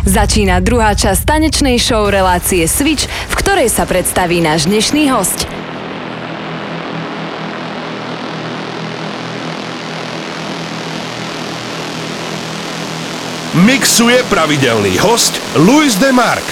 Začína druhá časť tanečnej show relácie Switch, v ktorej sa predstaví náš dnešný host. Mixuje pravidelný host Luis de Marc.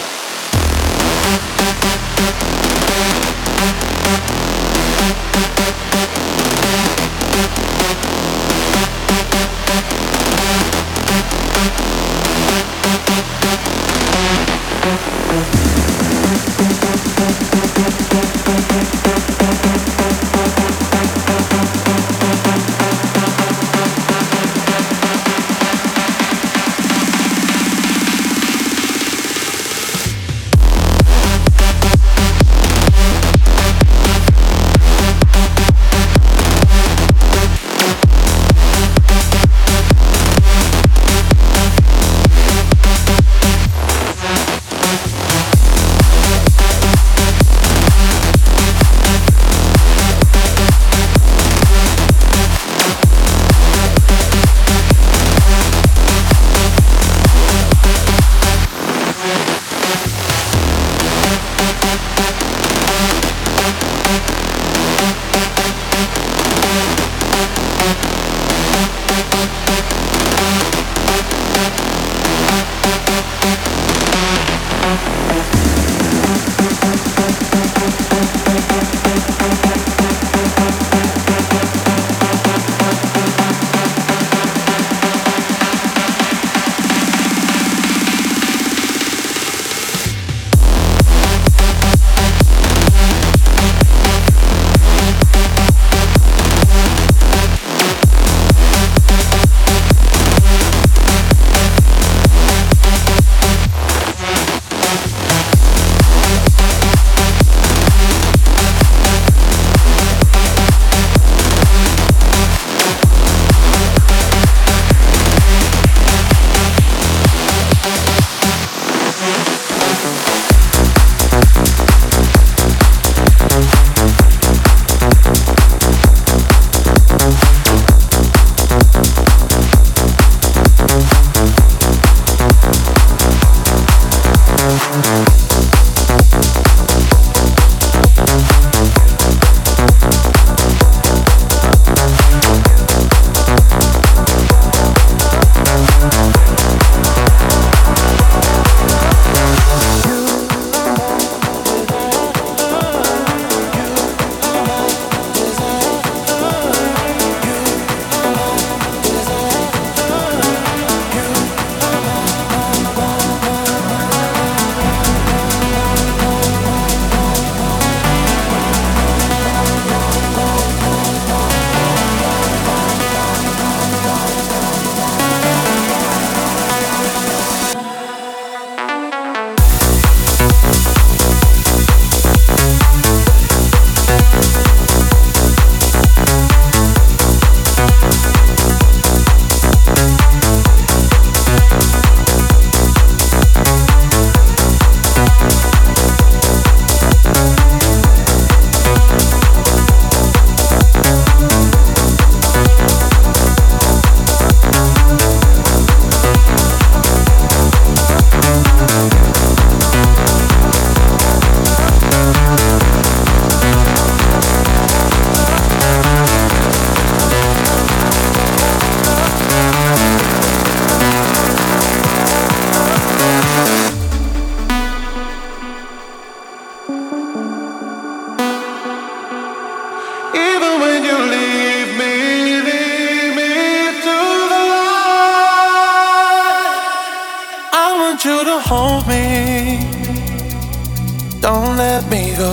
don't let me go.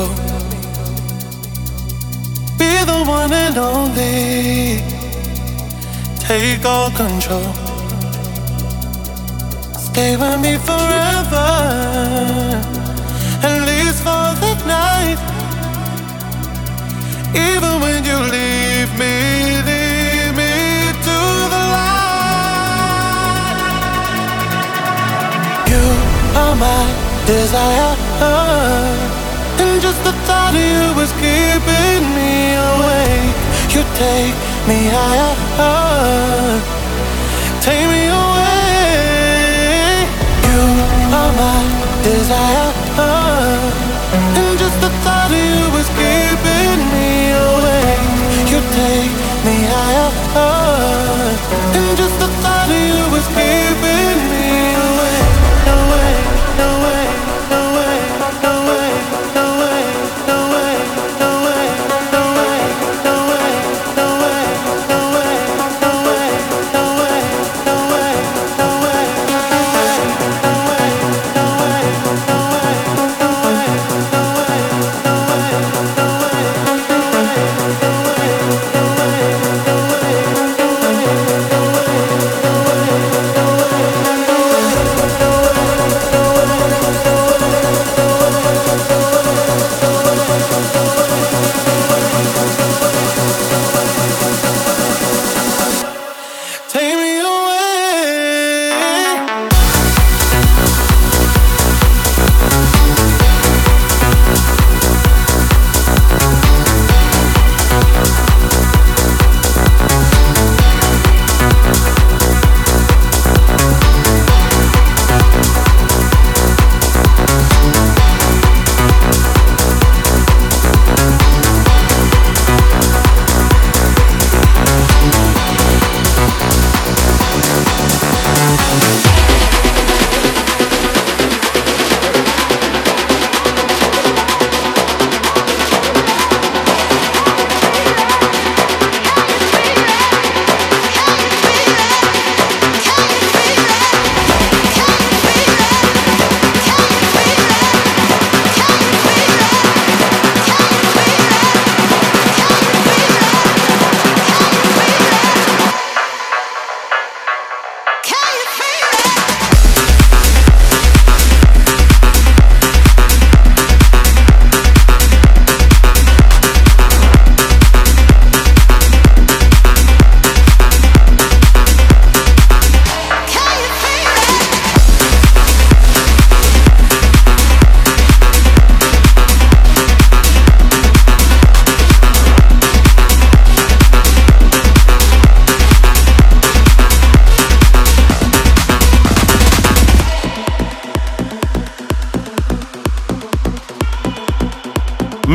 Be the one and only. Take all control. Stay with me forever, at least for the night. Even when you leave me, me to the light. You are my desire. Uh, and just the thought of you was keeping me awake. You take me higher. Take me away. You are my desire.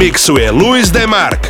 Mixo é Luiz Demarque.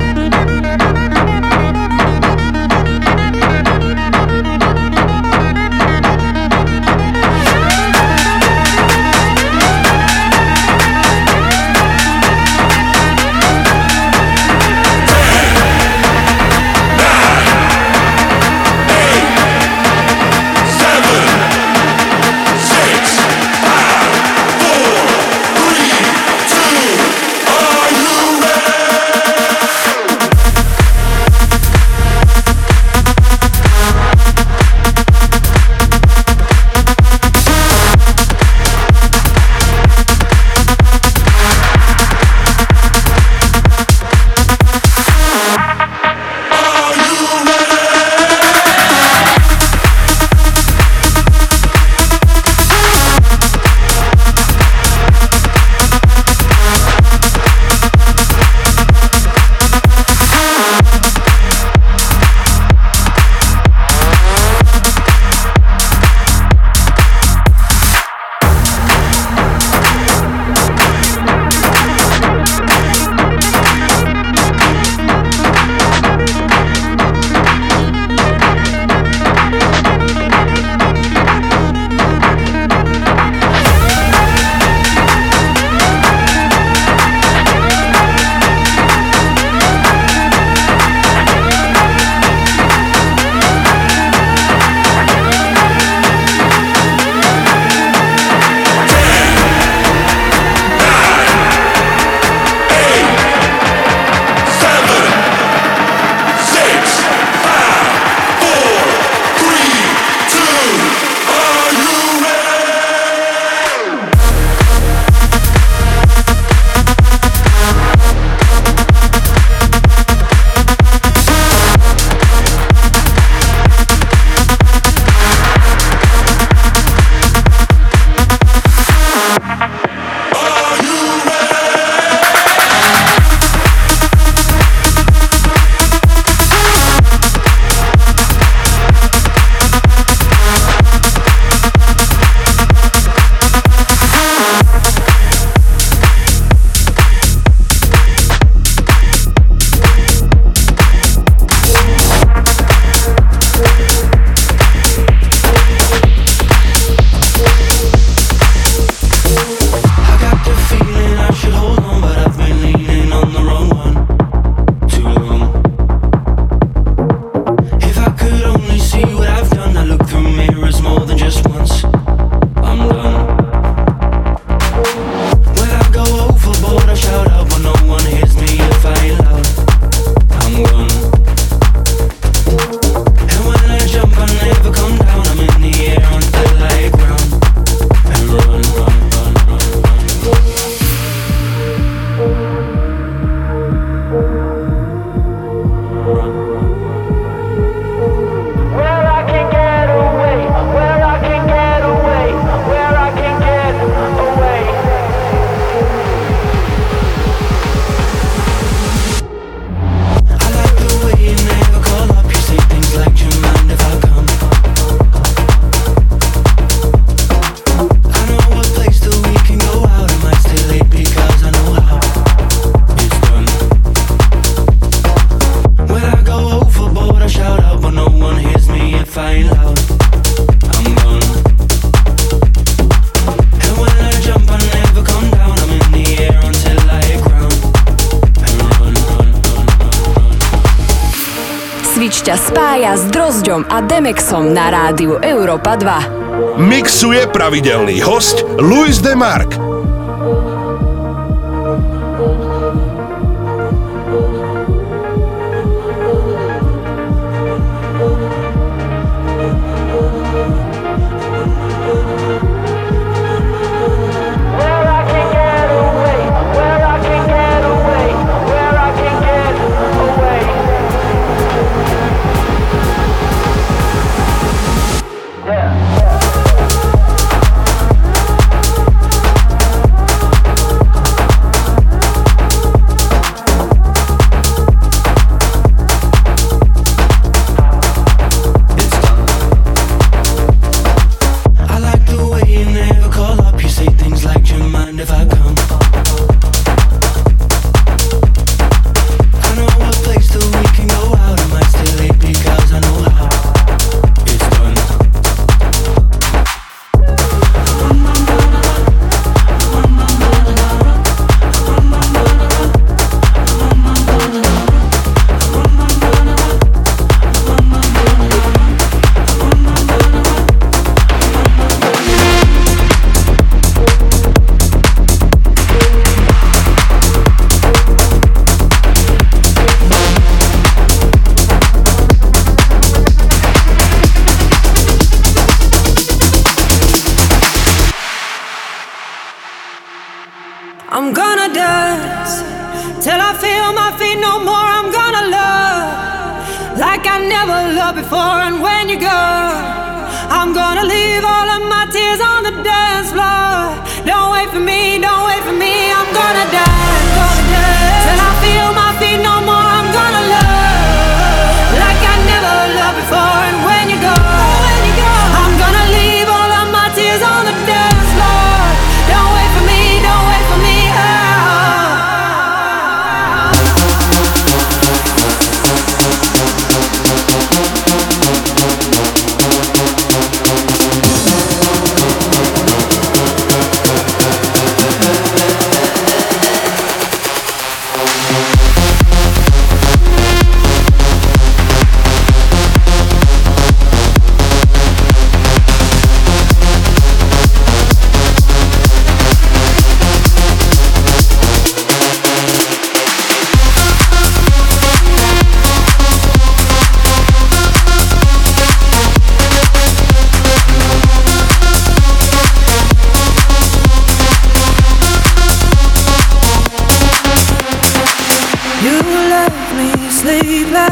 ťa spája s Drozďom a Demexom na rádiu Európa 2. Mixuje pravidelný host Luis de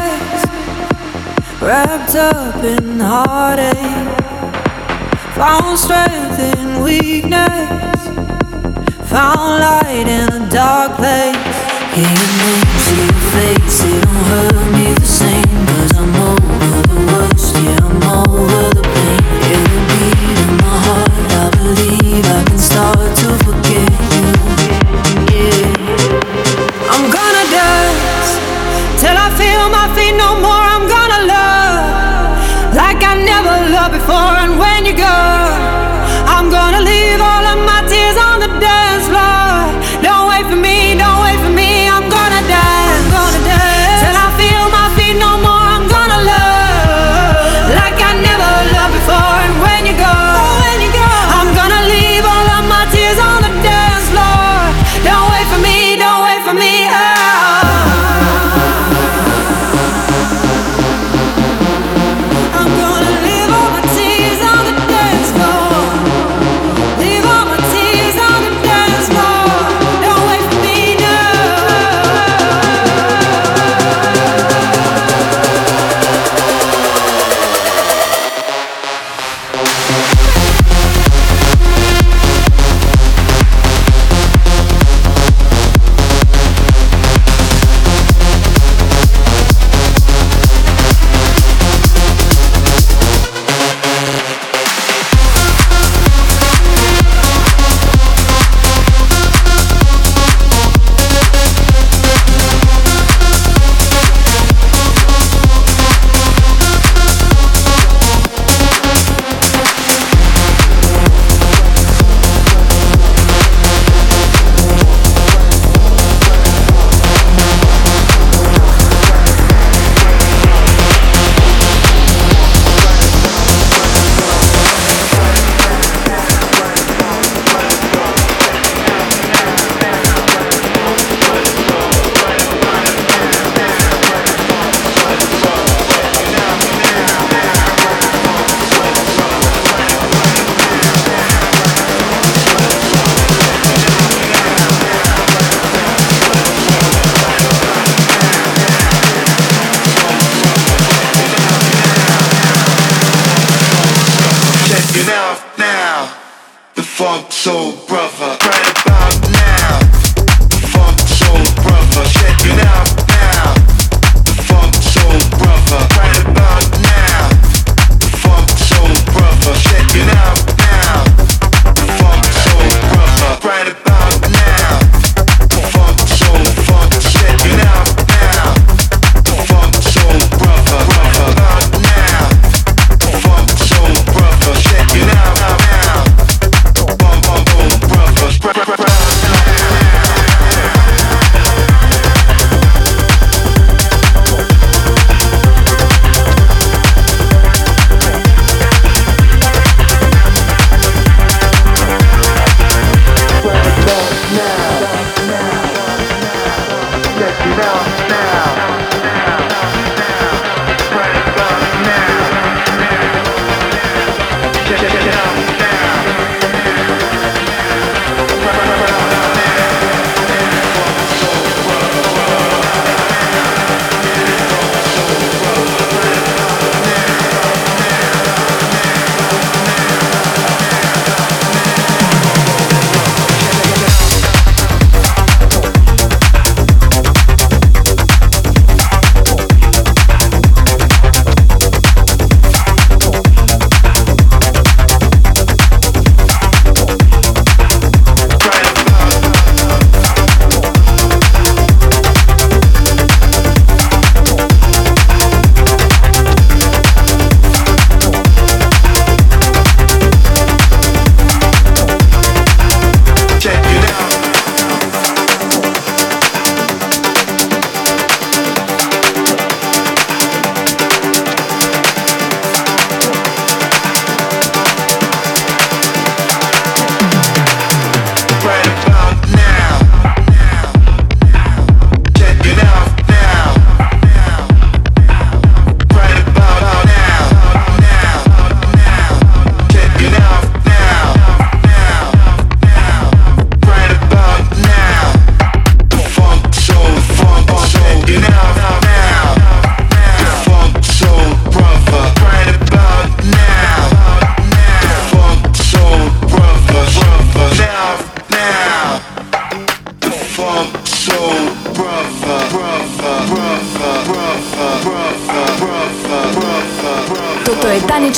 eyes wrapped up in heartache. Found strength in weakness, found light in a dark place. It moves your face, it don't hurt me the same. Cause I'm over the worst, yeah, I'm over.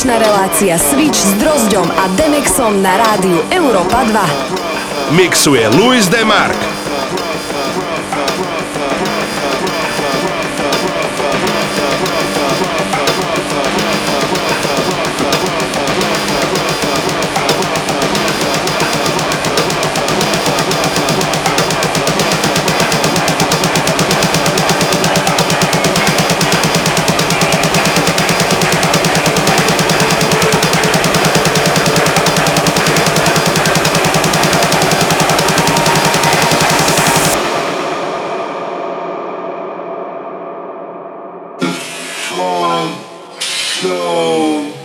Mark. relácia Switch s Drozďom a Demexom na rádiu Europa 2. Mixuje Luis Demark. on, go.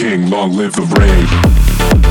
king, long live the rage.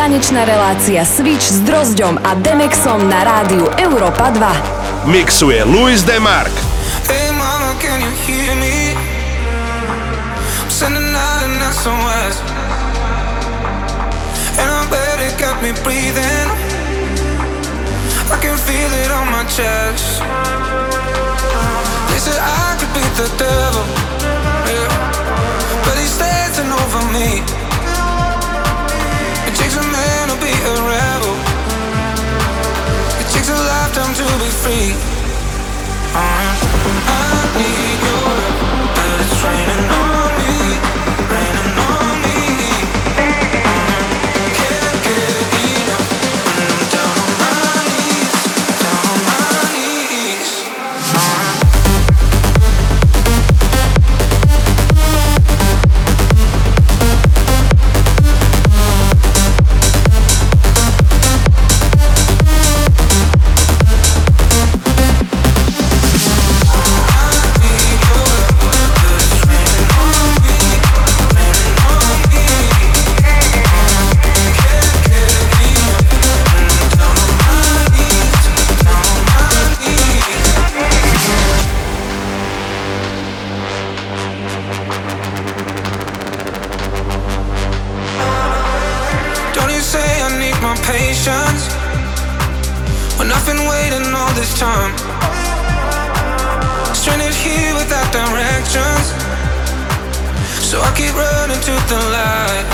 Tanečná relácia Switch s Drozďom a Demexom na rádiu Europa 2. Mixuje Luis Demark. Hey mama, can you hear me? I'm sending out an SOS And I bet it got me breathing I can feel it on my chest They said I could be the devil Uh, patience when I've been waiting all this time. Stranded here without directions, so I keep running to the light.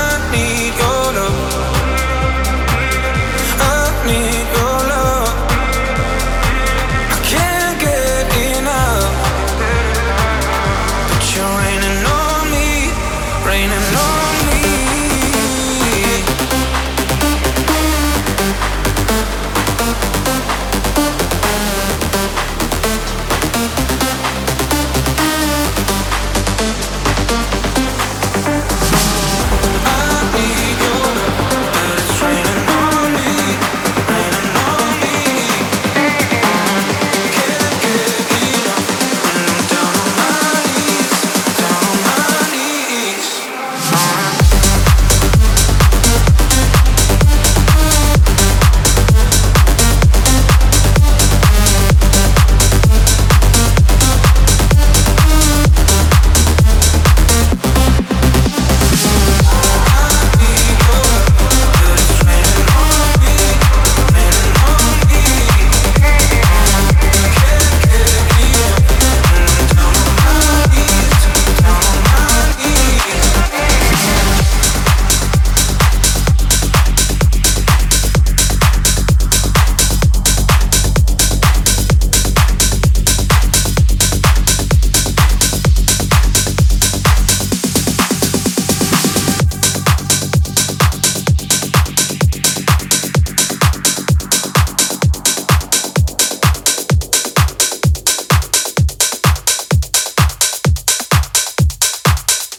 I need your love.